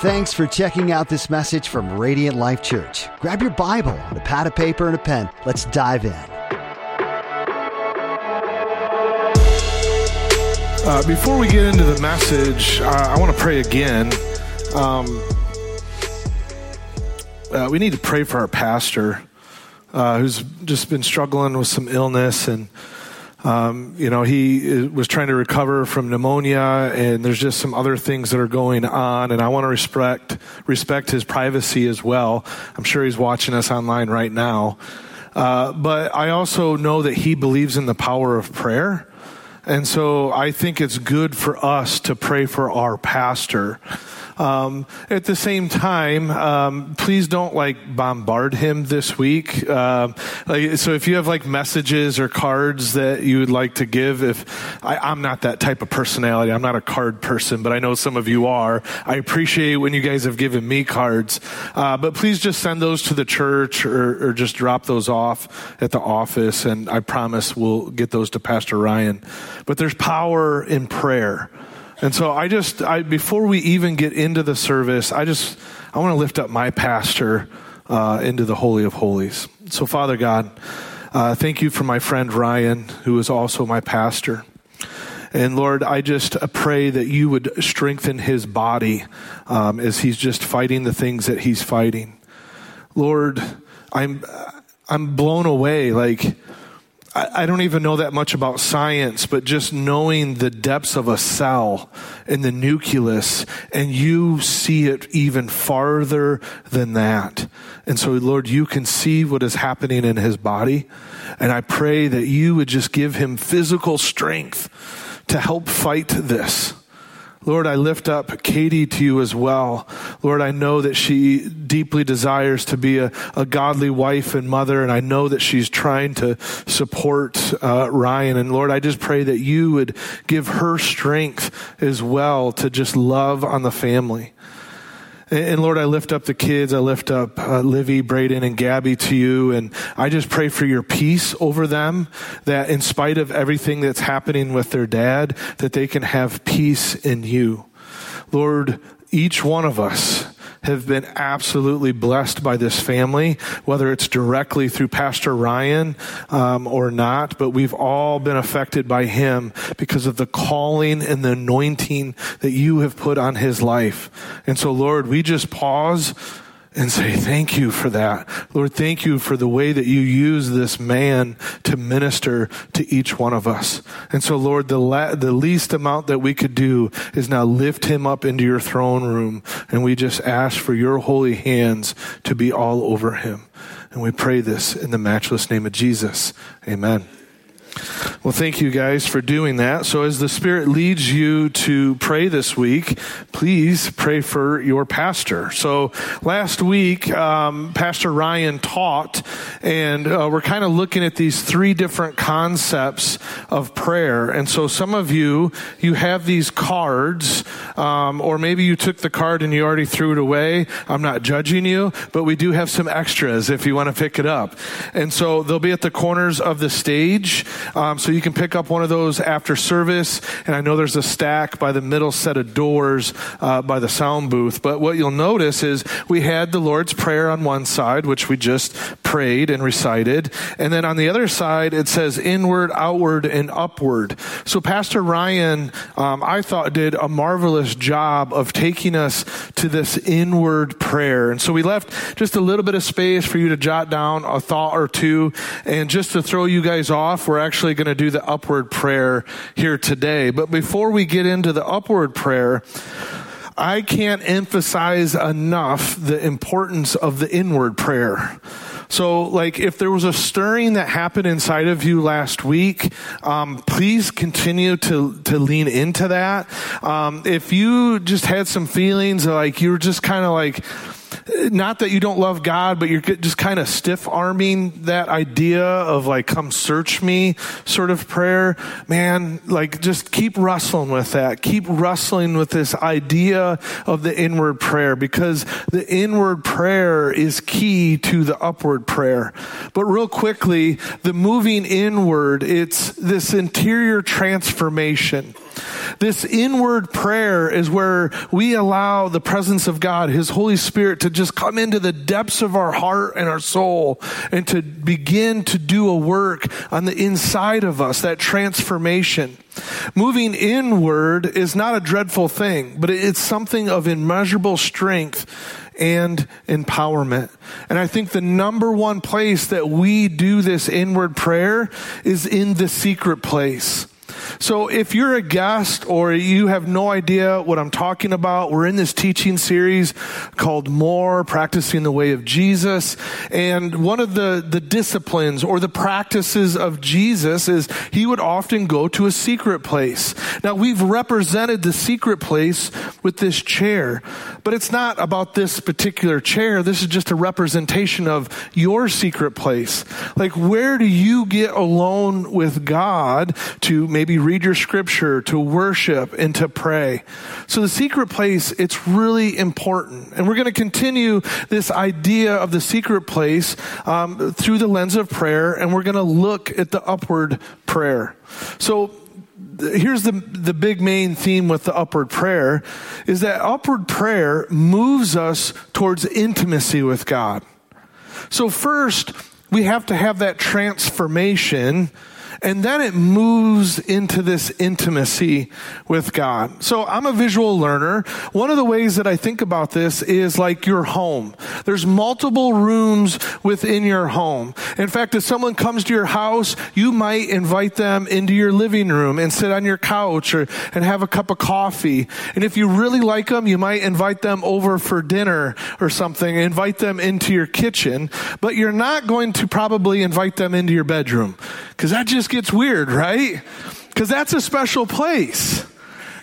Thanks for checking out this message from Radiant Life Church. Grab your Bible a pad of paper and a pen. Let's dive in. Uh, before we get into the message, uh, I want to pray again. Um, uh, we need to pray for our pastor uh, who's just been struggling with some illness and um, you know, he was trying to recover from pneumonia, and there's just some other things that are going on. And I want to respect respect his privacy as well. I'm sure he's watching us online right now. Uh, but I also know that he believes in the power of prayer. And so I think it's good for us to pray for our pastor. Um, at the same time, um, please don't like bombard him this week. Uh, like, so if you have like messages or cards that you would like to give, if I, am not that type of personality, I'm not a card person, but I know some of you are. I appreciate when you guys have given me cards, uh, but please just send those to the church or, or just drop those off at the office, and I promise we'll get those to Pastor Ryan. But there's power in prayer. And so I just, I, before we even get into the service, I just, I want to lift up my pastor uh, into the Holy of Holies. So, Father God, uh, thank you for my friend Ryan, who is also my pastor. And Lord, I just pray that you would strengthen his body um, as he's just fighting the things that he's fighting. Lord, I'm, I'm blown away. Like, I don't even know that much about science, but just knowing the depths of a cell and the nucleus, and you see it even farther than that. And so, Lord, you can see what is happening in his body. And I pray that you would just give him physical strength to help fight this. Lord, I lift up Katie to you as well. Lord, I know that she deeply desires to be a, a godly wife and mother, and I know that she's trying to support uh, Ryan. And Lord, I just pray that you would give her strength as well to just love on the family. And Lord, I lift up the kids. I lift up uh, Livy, Braden, and Gabby to you. And I just pray for your peace over them, that in spite of everything that's happening with their dad, that they can have peace in you. Lord, each one of us have been absolutely blessed by this family, whether it's directly through Pastor Ryan um, or not, but we've all been affected by him because of the calling and the anointing that you have put on his life. And so, Lord, we just pause and say, Thank you for that. Lord, thank you for the way that you use this man to minister to each one of us. And so, Lord, the, la- the least amount that we could do is now lift him up into your throne room. And we just ask for your holy hands to be all over him. And we pray this in the matchless name of Jesus. Amen. Well, thank you guys for doing that. So, as the Spirit leads you to pray this week, please pray for your pastor. So, last week, um, Pastor Ryan taught, and uh, we're kind of looking at these three different concepts of prayer. And so, some of you, you have these cards, um, or maybe you took the card and you already threw it away. I'm not judging you, but we do have some extras if you want to pick it up. And so, they'll be at the corners of the stage. Um, so you can pick up one of those after service. And I know there's a stack by the middle set of doors uh, by the sound booth. But what you'll notice is we had the Lord's Prayer on one side, which we just prayed and recited. And then on the other side, it says inward, outward, and upward. So Pastor Ryan, um, I thought, did a marvelous job of taking us to this inward prayer. And so we left just a little bit of space for you to jot down a thought or two. And just to throw you guys off, we're actually going to do the upward prayer here today. But before we get into the upward prayer, I can't emphasize enough the importance of the inward prayer. So, like, if there was a stirring that happened inside of you last week, um, please continue to to lean into that. Um, if you just had some feelings like you were just kind of like not that you don't love God, but you're just kind of stiff arming that idea of like, come search me sort of prayer. Man, like just keep wrestling with that. Keep wrestling with this idea of the inward prayer because the inward prayer is key to the upward prayer. But real quickly, the moving inward, it's this interior transformation This inward prayer is where we allow the presence of God, His Holy Spirit, to just come into the depths of our heart and our soul and to begin to do a work on the inside of us, that transformation. Moving inward is not a dreadful thing, but it's something of immeasurable strength and empowerment. And I think the number one place that we do this inward prayer is in the secret place. So if you're a guest or you have no idea what I'm talking about, we're in this teaching series called More, Practicing the Way of Jesus. And one of the, the disciplines or the practices of Jesus is he would often go to a secret place. Now we've represented the secret place with this chair, but it's not about this particular chair. This is just a representation of your secret place. Like where do you get alone with God to maybe read your scripture, to worship, and to pray. So the secret place, it's really important. And we're going to continue this idea of the secret place um, through the lens of prayer, and we're going to look at the upward prayer. So here's the the big main theme with the upward prayer is that upward prayer moves us towards intimacy with God. So first, we have to have that transformation and then it moves into this intimacy with God. So I'm a visual learner. One of the ways that I think about this is like your home. There's multiple rooms within your home. In fact, if someone comes to your house, you might invite them into your living room and sit on your couch or, and have a cup of coffee. And if you really like them, you might invite them over for dinner or something, invite them into your kitchen, but you're not going to probably invite them into your bedroom because that just gets weird, right? Because that's a special place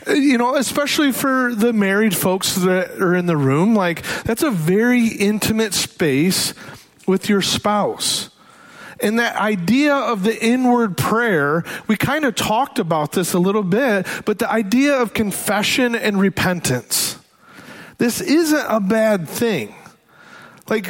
you know, especially for the married folks that are in the room, like that's a very intimate space with your spouse. And that idea of the inward prayer, we kind of talked about this a little bit, but the idea of confession and repentance. This isn't a bad thing. Like,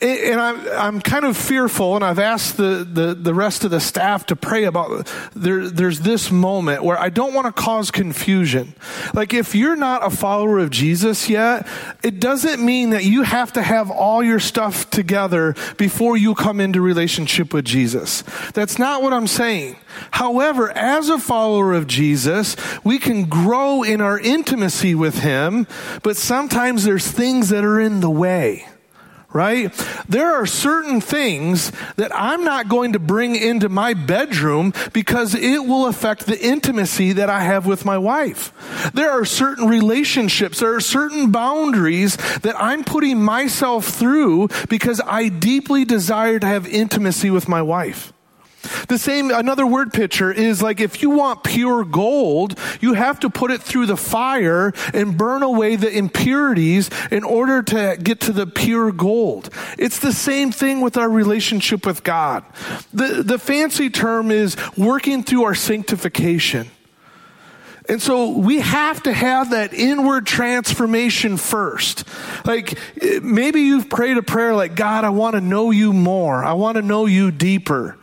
and I'm, I'm kind of fearful, and I've asked the, the, the rest of the staff to pray about there, there's this moment where I don't want to cause confusion. Like, if you're not a follower of Jesus yet, it doesn't mean that you have to have all your stuff together before you come into relationship with Jesus. That's not what I'm saying. However, as a follower of Jesus, we can grow in our intimacy with Him, but sometimes there's things that are in the way right? There are certain things that I'm not going to bring into my bedroom because it will affect the intimacy that I have with my wife. There are certain relationships, there are certain boundaries that I'm putting myself through because I deeply desire to have intimacy with my wife. The same, another word picture is like if you want pure gold, you have to put it through the fire and burn away the impurities in order to get to the pure gold. It's the same thing with our relationship with God. The, the fancy term is working through our sanctification. And so we have to have that inward transformation first. Like maybe you've prayed a prayer like, God, I want to know you more. I want to know you deeper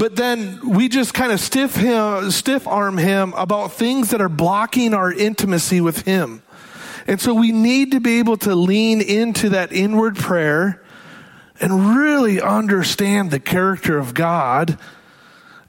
but then we just kind of stiff him, stiff arm him about things that are blocking our intimacy with him. And so we need to be able to lean into that inward prayer and really understand the character of God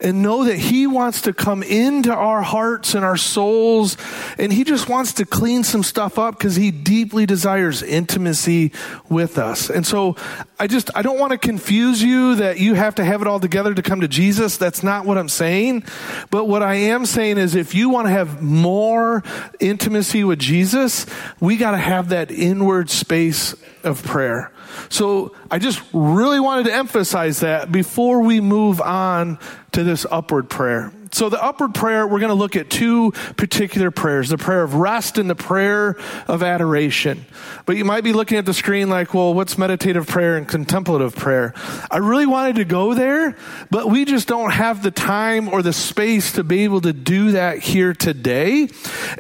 and know that He wants to come into our hearts and our souls, and He just wants to clean some stuff up because He deeply desires intimacy with us. And so I just, I don't want to confuse you that you have to have it all together to come to Jesus. That's not what I'm saying. But what I am saying is if you want to have more intimacy with Jesus, we got to have that inward space of prayer. So I just really wanted to emphasize that before we move on to this upward prayer. So, the upward prayer, we're going to look at two particular prayers the prayer of rest and the prayer of adoration. But you might be looking at the screen like, well, what's meditative prayer and contemplative prayer? I really wanted to go there, but we just don't have the time or the space to be able to do that here today.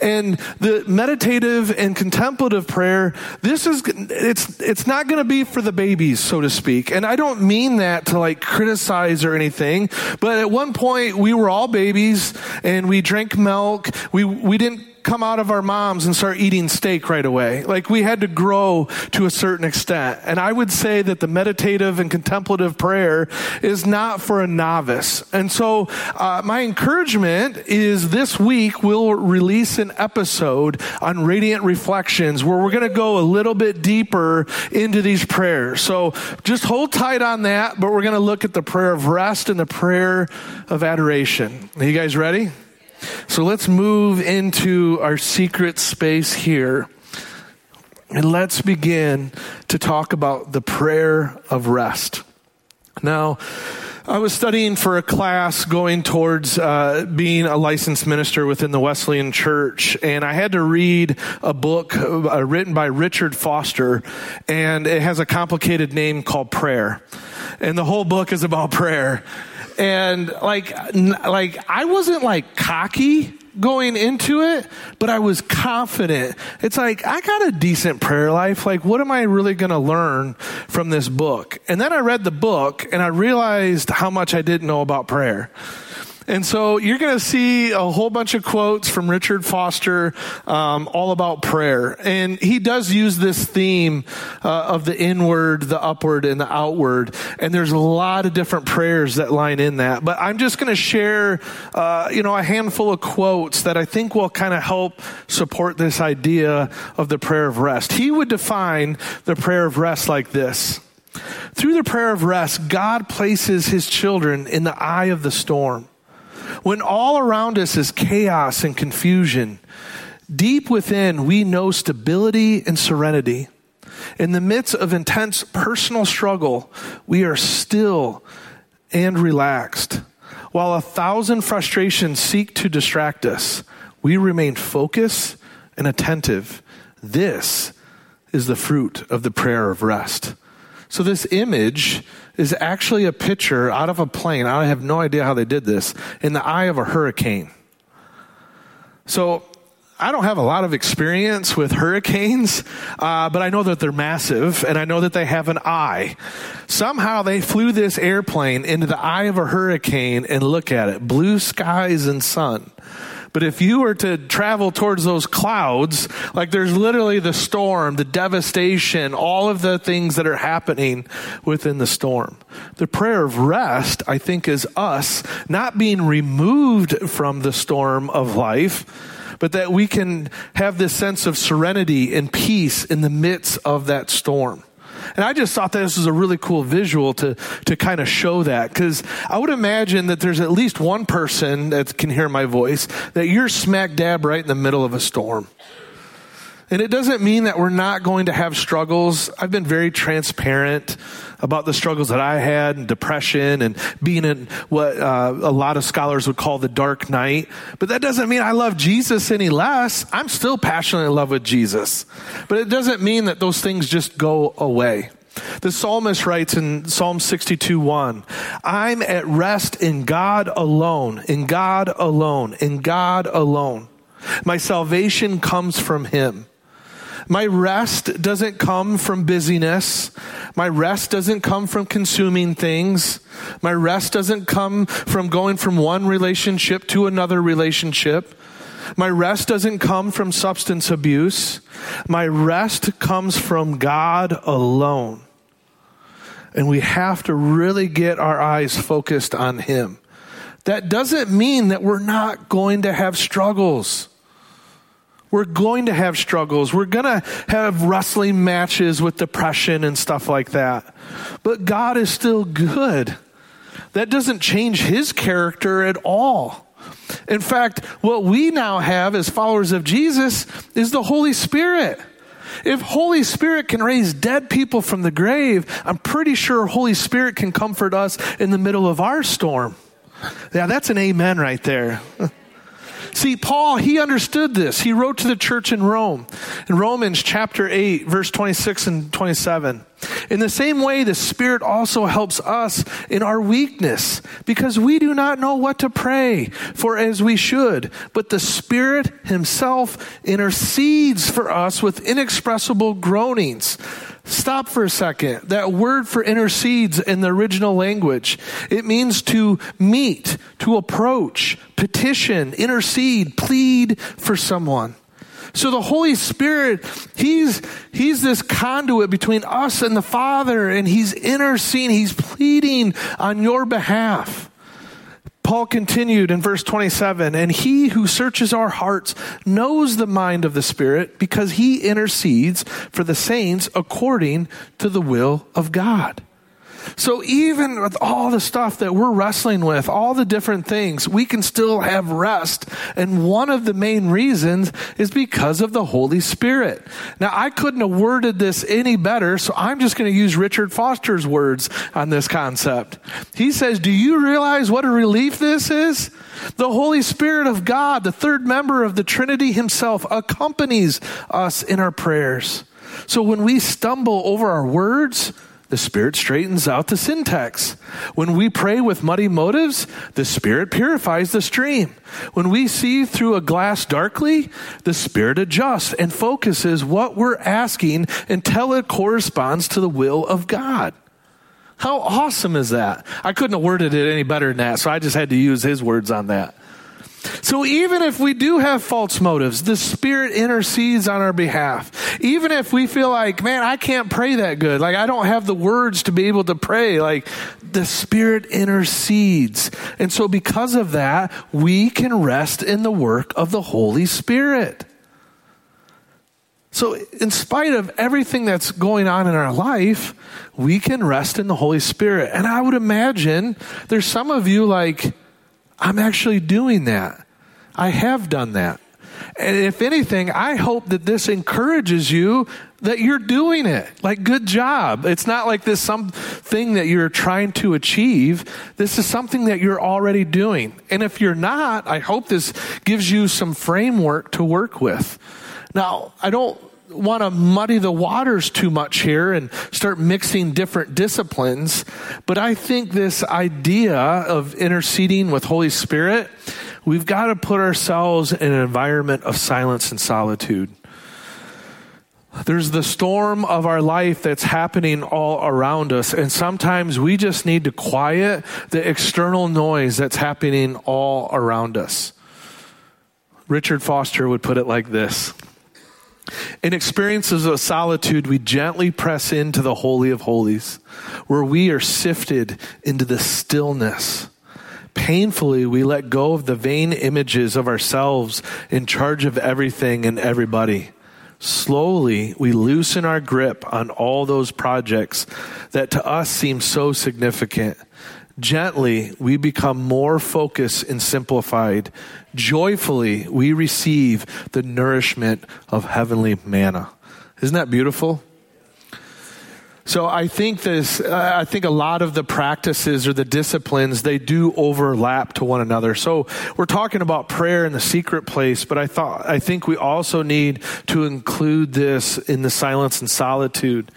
And the meditative and contemplative prayer, this is, it's, it's not going to be for the babies, so to speak. And I don't mean that to like criticize or anything, but at one point we were all babies babies and we drank milk. We, we didn't come out of our moms and start eating steak right away. Like we had to grow to a certain extent. And I would say that the meditative and contemplative prayer is not for a novice. And so uh, my encouragement is this week we'll release an episode on Radiant Reflections where we're going to go a little bit deeper into these prayers. So just hold tight on that, but we're going to look at the prayer of rest and the prayer of adoration. Are you guys ready? So let's move into our secret space here. And let's begin to talk about the prayer of rest. Now, I was studying for a class going towards uh, being a licensed minister within the Wesleyan Church, and I had to read a book uh, written by Richard Foster, and it has a complicated name called Prayer. And the whole book is about prayer and like like I wasn't like cocky going into it, but I was confident. It's like I got a decent prayer life. Like what am I really going to learn from this book? And then I read the book and I realized how much I didn't know about prayer. And so you're going to see a whole bunch of quotes from Richard Foster um, all about prayer. And he does use this theme uh, of the inward, the upward, and the outward. And there's a lot of different prayers that line in that. But I'm just going to share, uh, you know, a handful of quotes that I think will kind of help support this idea of the prayer of rest. He would define the prayer of rest like this. Through the prayer of rest, God places his children in the eye of the storm. When all around us is chaos and confusion, deep within we know stability and serenity. In the midst of intense personal struggle, we are still and relaxed. While a thousand frustrations seek to distract us, we remain focused and attentive. This is the fruit of the prayer of rest. So, this image is actually a picture out of a plane. I have no idea how they did this in the eye of a hurricane. So, I don't have a lot of experience with hurricanes, uh, but I know that they're massive and I know that they have an eye. Somehow they flew this airplane into the eye of a hurricane and look at it blue skies and sun. But if you were to travel towards those clouds, like there's literally the storm, the devastation, all of the things that are happening within the storm. The prayer of rest, I think, is us not being removed from the storm of life, but that we can have this sense of serenity and peace in the midst of that storm. And I just thought that this was a really cool visual to, to kind of show that. Because I would imagine that there's at least one person that can hear my voice that you're smack dab right in the middle of a storm. And it doesn't mean that we're not going to have struggles. I've been very transparent about the struggles that I had and depression and being in what uh, a lot of scholars would call the dark night. But that doesn't mean I love Jesus any less. I'm still passionately in love with Jesus. But it doesn't mean that those things just go away. The psalmist writes in Psalm 62 1, I'm at rest in God alone, in God alone, in God alone. My salvation comes from Him. My rest doesn't come from busyness. My rest doesn't come from consuming things. My rest doesn't come from going from one relationship to another relationship. My rest doesn't come from substance abuse. My rest comes from God alone. And we have to really get our eyes focused on Him. That doesn't mean that we're not going to have struggles. We're going to have struggles. We're going to have wrestling matches with depression and stuff like that. But God is still good. That doesn't change his character at all. In fact, what we now have as followers of Jesus is the Holy Spirit. If Holy Spirit can raise dead people from the grave, I'm pretty sure Holy Spirit can comfort us in the middle of our storm. Yeah, that's an amen right there. See, Paul, he understood this. He wrote to the church in Rome, in Romans chapter 8, verse 26 and 27. In the same way, the Spirit also helps us in our weakness, because we do not know what to pray for as we should, but the Spirit Himself intercedes for us with inexpressible groanings. Stop for a second. That word for intercedes in the original language, it means to meet, to approach, petition, intercede, plead for someone. So the Holy Spirit, He's, He's this conduit between us and the Father, and He's interceding, He's pleading on your behalf. Paul continued in verse 27 and he who searches our hearts knows the mind of the Spirit because he intercedes for the saints according to the will of God. So even with all the stuff that we're wrestling with, all the different things, we can still have rest. And one of the main reasons is because of the Holy Spirit. Now, I couldn't have worded this any better, so I'm just going to use Richard Foster's words on this concept. He says, Do you realize what a relief this is? The Holy Spirit of God, the third member of the Trinity himself, accompanies us in our prayers. So when we stumble over our words, the Spirit straightens out the syntax. When we pray with muddy motives, the Spirit purifies the stream. When we see through a glass darkly, the Spirit adjusts and focuses what we're asking until it corresponds to the will of God. How awesome is that? I couldn't have worded it any better than that, so I just had to use his words on that. So even if we do have false motives, the Spirit intercedes on our behalf. Even if we feel like, man, I can't pray that good, like I don't have the words to be able to pray, like the Spirit intercedes. And so because of that, we can rest in the work of the Holy Spirit. So, in spite of everything that's going on in our life, we can rest in the Holy Spirit. And I would imagine there's some of you like, I'm actually doing that. I have done that. And if anything, I hope that this encourages you that you're doing it. Like, good job. It's not like this something that you're trying to achieve. This is something that you're already doing. And if you're not, I hope this gives you some framework to work with. Now, I don't want to muddy the waters too much here and start mixing different disciplines, but I think this idea of interceding with Holy Spirit, we've got to put ourselves in an environment of silence and solitude. There's the storm of our life that's happening all around us, and sometimes we just need to quiet the external noise that's happening all around us. Richard Foster would put it like this in experiences of solitude, we gently press into the Holy of Holies, where we are sifted into the stillness. Painfully, we let go of the vain images of ourselves in charge of everything and everybody. Slowly, we loosen our grip on all those projects that to us seem so significant Gently, we become more focused and simplified. Joyfully, we receive the nourishment of heavenly manna. Isn't that beautiful? So I think this, I think a lot of the practices or the disciplines, they do overlap to one another. So we're talking about prayer in the secret place, but I thought, I think we also need to include this in the silence and solitude.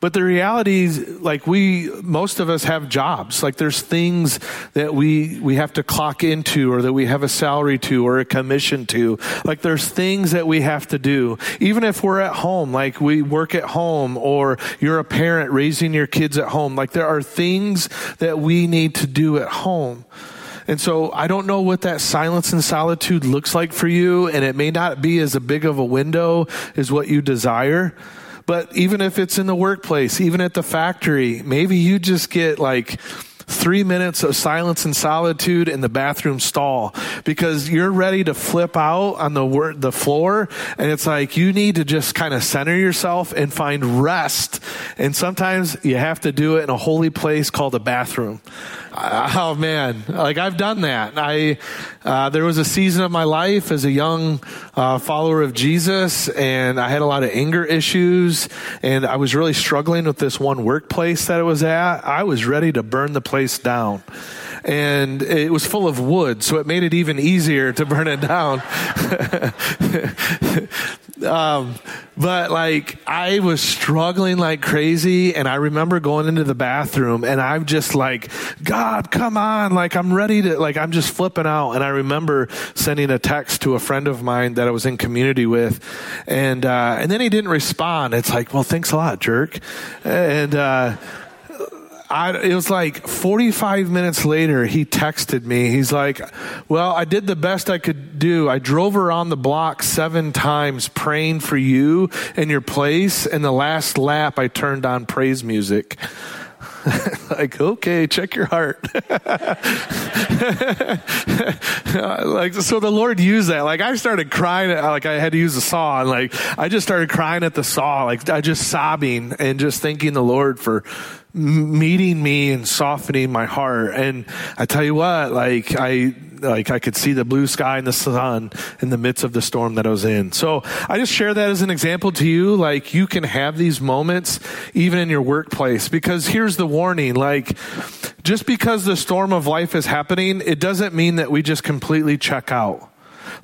But the reality is, like we, most of us have jobs. Like there's things that we, we have to clock into or that we have a salary to or a commission to. Like there's things that we have to do. Even if we're at home, like we work at home or you're a parent raising your kids at home. Like there are things that we need to do at home. And so I don't know what that silence and solitude looks like for you, and it may not be as big of a window as what you desire. But even if it's in the workplace, even at the factory, maybe you just get like three minutes of silence and solitude in the bathroom stall because you're ready to flip out on the word, the floor. And it's like you need to just kind of center yourself and find rest. And sometimes you have to do it in a holy place called a bathroom. Oh man, like I've done that. I uh, there was a season of my life as a young uh, follower of Jesus, and I had a lot of anger issues, and I was really struggling with this one workplace that I was at. I was ready to burn the place down and it was full of wood, so it made it even easier to burn it down. um, but like I was struggling like crazy, and I remember going into the bathroom, and I'm just like, God, come on! Like I'm ready to, like I'm just flipping out. And I remember sending a text to a friend of mine that I was in community with, and uh, and then he didn't respond. It's like, well, thanks a lot, jerk, and. Uh, I, it was like 45 minutes later, he texted me. He's like, Well, I did the best I could do. I drove around the block seven times praying for you and your place. And the last lap, I turned on praise music. like, okay, check your heart. like, so the Lord used that. Like, I started crying, like, I had to use a saw, and like, I just started crying at the saw, like, I just sobbing and just thanking the Lord for meeting me and softening my heart. And I tell you what, like, I, like I could see the blue sky and the sun in the midst of the storm that I was in. So I just share that as an example to you. Like you can have these moments even in your workplace because here's the warning. Like just because the storm of life is happening, it doesn't mean that we just completely check out.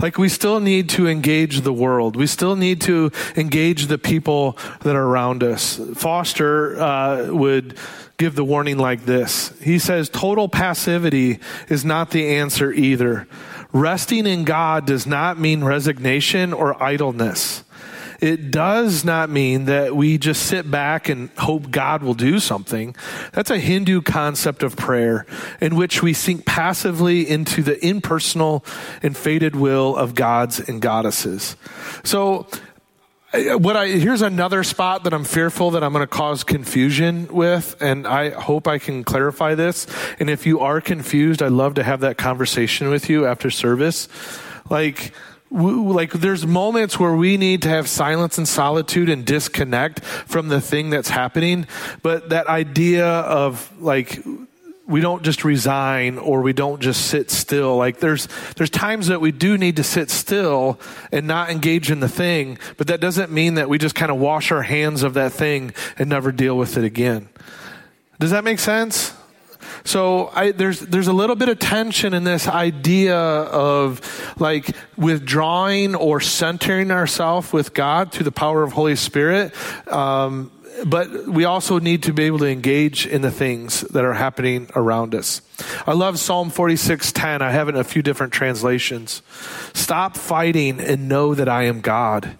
Like we still need to engage the world. We still need to engage the people that are around us. Foster uh, would give the warning like this. He says, total passivity is not the answer either. Resting in God does not mean resignation or idleness. It does not mean that we just sit back and hope God will do something. That's a Hindu concept of prayer in which we sink passively into the impersonal and fated will of gods and goddesses. So what I here's another spot that I'm fearful that I'm going to cause confusion with, and I hope I can clarify this. And if you are confused, I'd love to have that conversation with you after service. Like, like there's moments where we need to have silence and solitude and disconnect from the thing that's happening but that idea of like we don't just resign or we don't just sit still. Like there's there's times that we do need to sit still and not engage in the thing, but that doesn't mean that we just kind of wash our hands of that thing and never deal with it again. Does that make sense? So I, there's there's a little bit of tension in this idea of like withdrawing or centering ourselves with God through the power of Holy Spirit. Um, but we also need to be able to engage in the things that are happening around us. I love Psalm 46:10. I have it in a few different translations. Stop fighting and know that I am God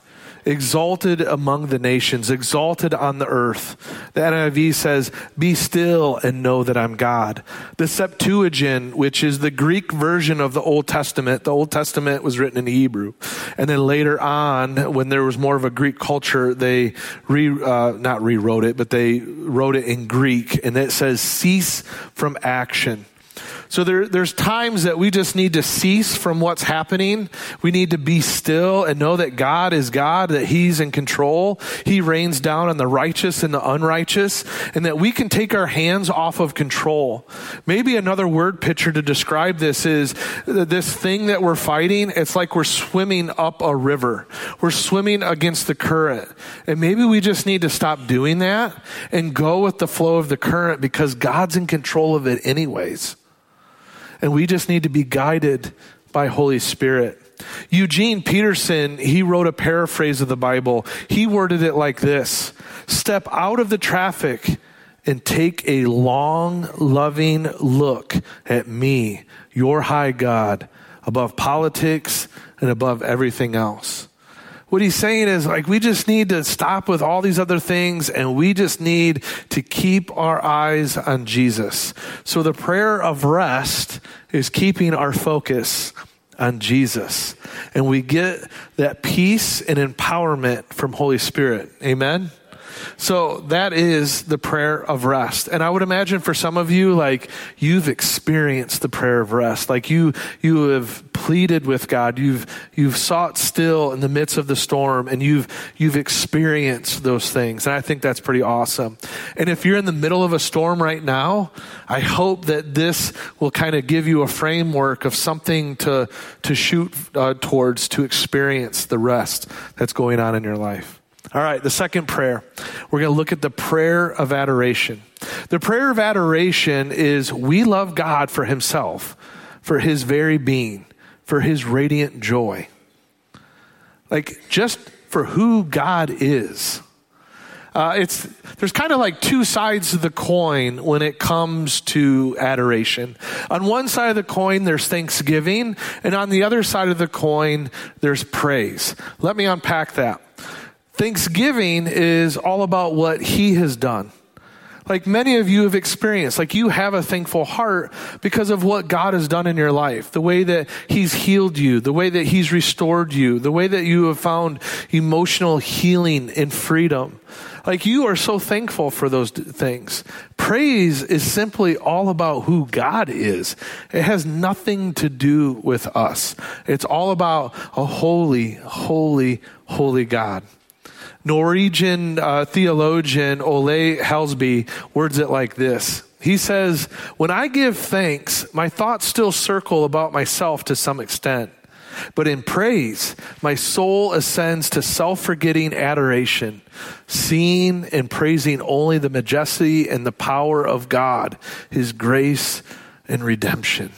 exalted among the nations, exalted on the earth. The NIV says, Be still and know that I'm God. The Septuagint, which is the Greek version of the Old Testament, the Old Testament was written in Hebrew. And then later on, when there was more of a Greek culture, they re, uh, not rewrote it, but they wrote it in Greek. And it says, Cease from action. So there, there's times that we just need to cease from what's happening. We need to be still and know that God is God, that He's in control. He rains down on the righteous and the unrighteous, and that we can take our hands off of control. Maybe another word picture to describe this is this thing that we're fighting. It's like we're swimming up a river. We're swimming against the current. And maybe we just need to stop doing that and go with the flow of the current because God's in control of it anyways and we just need to be guided by Holy Spirit. Eugene Peterson, he wrote a paraphrase of the Bible. He worded it like this Step out of the traffic and take a long, loving look at me, your high God, above politics and above everything else what he's saying is like we just need to stop with all these other things and we just need to keep our eyes on Jesus. So the prayer of rest is keeping our focus on Jesus. And we get that peace and empowerment from Holy Spirit. Amen. So that is the prayer of rest. And I would imagine for some of you, like you've experienced the prayer of rest. Like you, you have pleaded with God. You've, you've sought still in the midst of the storm and you've, you've experienced those things. And I think that's pretty awesome. And if you're in the middle of a storm right now, I hope that this will kind of give you a framework of something to, to shoot uh, towards to experience the rest that's going on in your life. All right, the second prayer. We're going to look at the prayer of adoration. The prayer of adoration is we love God for himself, for his very being, for his radiant joy. Like just for who God is. Uh, it's there's kind of like two sides of the coin when it comes to adoration. On one side of the coin, there's thanksgiving, and on the other side of the coin, there's praise. Let me unpack that. Thanksgiving is all about what he has done. like many of you have experienced. Like you have a thankful heart because of what God has done in your life, the way that He's healed you, the way that He's restored you, the way that you have found emotional healing and freedom. Like you are so thankful for those things. Praise is simply all about who God is. It has nothing to do with us. It's all about a holy, holy, holy God. Norwegian uh, theologian Ole Hallesby words it like this. He says, When I give thanks, my thoughts still circle about myself to some extent. But in praise, my soul ascends to self forgetting adoration, seeing and praising only the majesty and the power of God, His grace and redemption.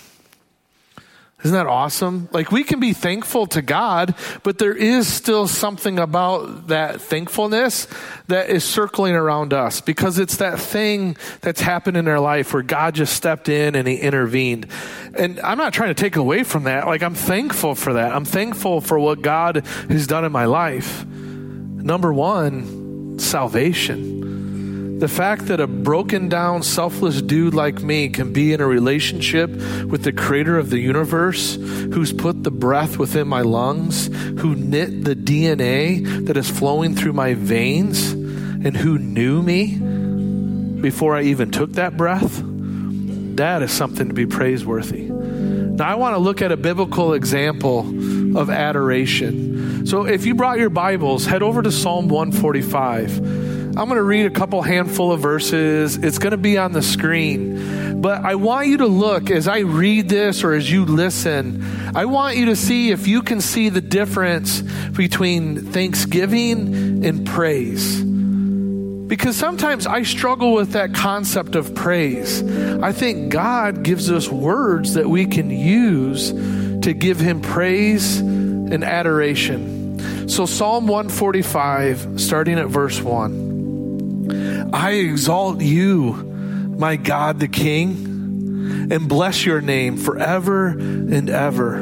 Isn't that awesome? Like we can be thankful to God, but there is still something about that thankfulness that is circling around us because it's that thing that's happened in our life where God just stepped in and he intervened. And I'm not trying to take away from that. Like I'm thankful for that. I'm thankful for what God has done in my life. Number one, salvation. The fact that a broken down, selfless dude like me can be in a relationship with the creator of the universe, who's put the breath within my lungs, who knit the DNA that is flowing through my veins, and who knew me before I even took that breath, that is something to be praiseworthy. Now, I want to look at a biblical example of adoration. So, if you brought your Bibles, head over to Psalm 145. I'm going to read a couple handful of verses. It's going to be on the screen. But I want you to look as I read this or as you listen. I want you to see if you can see the difference between thanksgiving and praise. Because sometimes I struggle with that concept of praise. I think God gives us words that we can use to give Him praise and adoration. So, Psalm 145, starting at verse 1. I exalt you, my God the King, and bless your name forever and ever.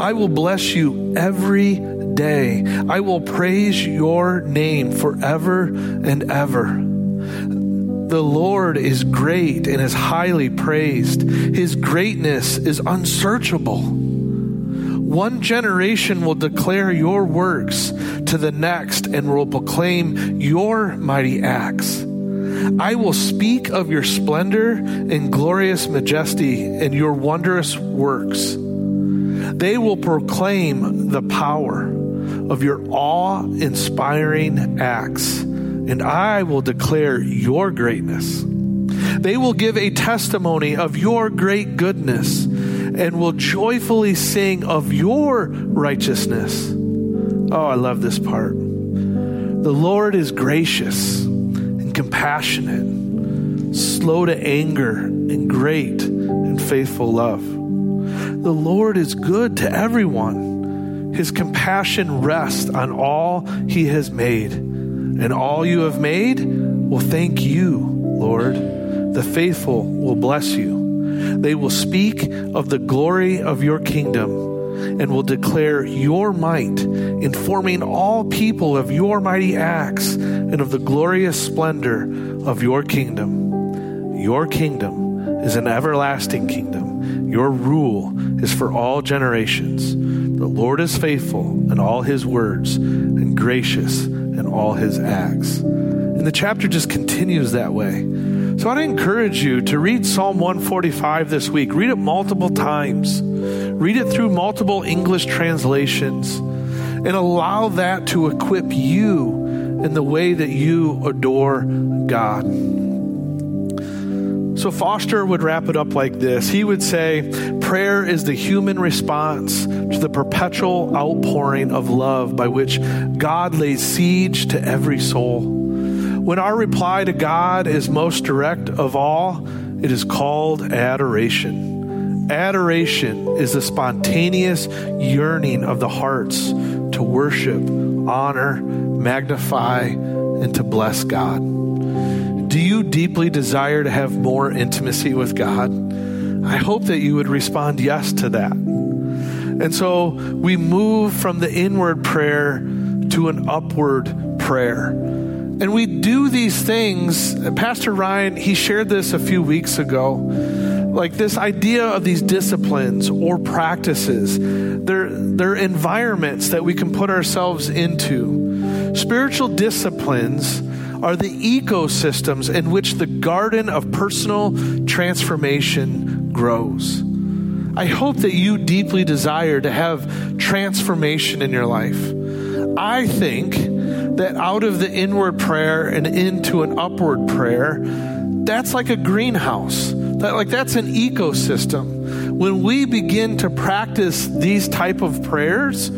I will bless you every day. I will praise your name forever and ever. The Lord is great and is highly praised. His greatness is unsearchable. One generation will declare your works to the next and will proclaim your mighty acts. I will speak of your splendor and glorious majesty and your wondrous works. They will proclaim the power of your awe inspiring acts, and I will declare your greatness. They will give a testimony of your great goodness and will joyfully sing of your righteousness. Oh, I love this part. The Lord is gracious and compassionate, slow to anger, and great in faithful love. The Lord is good to everyone. His compassion rests on all he has made. And all you have made will thank you, Lord. The faithful will bless you. They will speak of the glory of your kingdom and will declare your might, informing all people of your mighty acts and of the glorious splendor of your kingdom. Your kingdom is an everlasting kingdom. Your rule is for all generations. The Lord is faithful in all his words and gracious in all his acts. And the chapter just continues that way. So I'd encourage you to read Psalm 145 this week. Read it multiple times. Read it through multiple English translations and allow that to equip you in the way that you adore God. So Foster would wrap it up like this. He would say, Prayer is the human response to the perpetual outpouring of love by which God lays siege to every soul. When our reply to God is most direct of all, it is called adoration. Adoration is the spontaneous yearning of the hearts to worship, honor, magnify, and to bless God. Do you deeply desire to have more intimacy with God? I hope that you would respond yes to that. And so we move from the inward prayer to an upward prayer And we do these things. Pastor Ryan, he shared this a few weeks ago. Like this idea of these disciplines or practices, they're, they're environments that we can put ourselves into. Spiritual disciplines are the ecosystems in which the garden of personal transformation grows. I hope that you deeply desire to have transformation in your life. I think that out of the inward prayer and into an upward prayer, that's like a greenhouse. That like that's an ecosystem. When we begin to practice these type of prayers,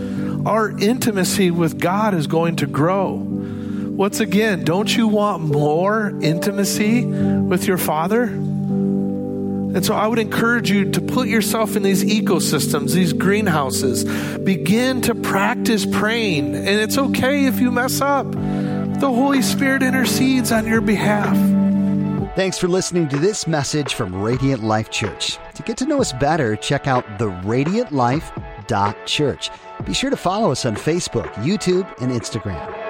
our intimacy with God is going to grow. Once again, don't you want more intimacy with your Father? And so I would encourage you to put yourself in these ecosystems, these greenhouses. Begin to practice praying. And it's okay if you mess up. The Holy Spirit intercedes on your behalf. Thanks for listening to this message from Radiant Life Church. To get to know us better, check out theradiantlife.church. Be sure to follow us on Facebook, YouTube, and Instagram.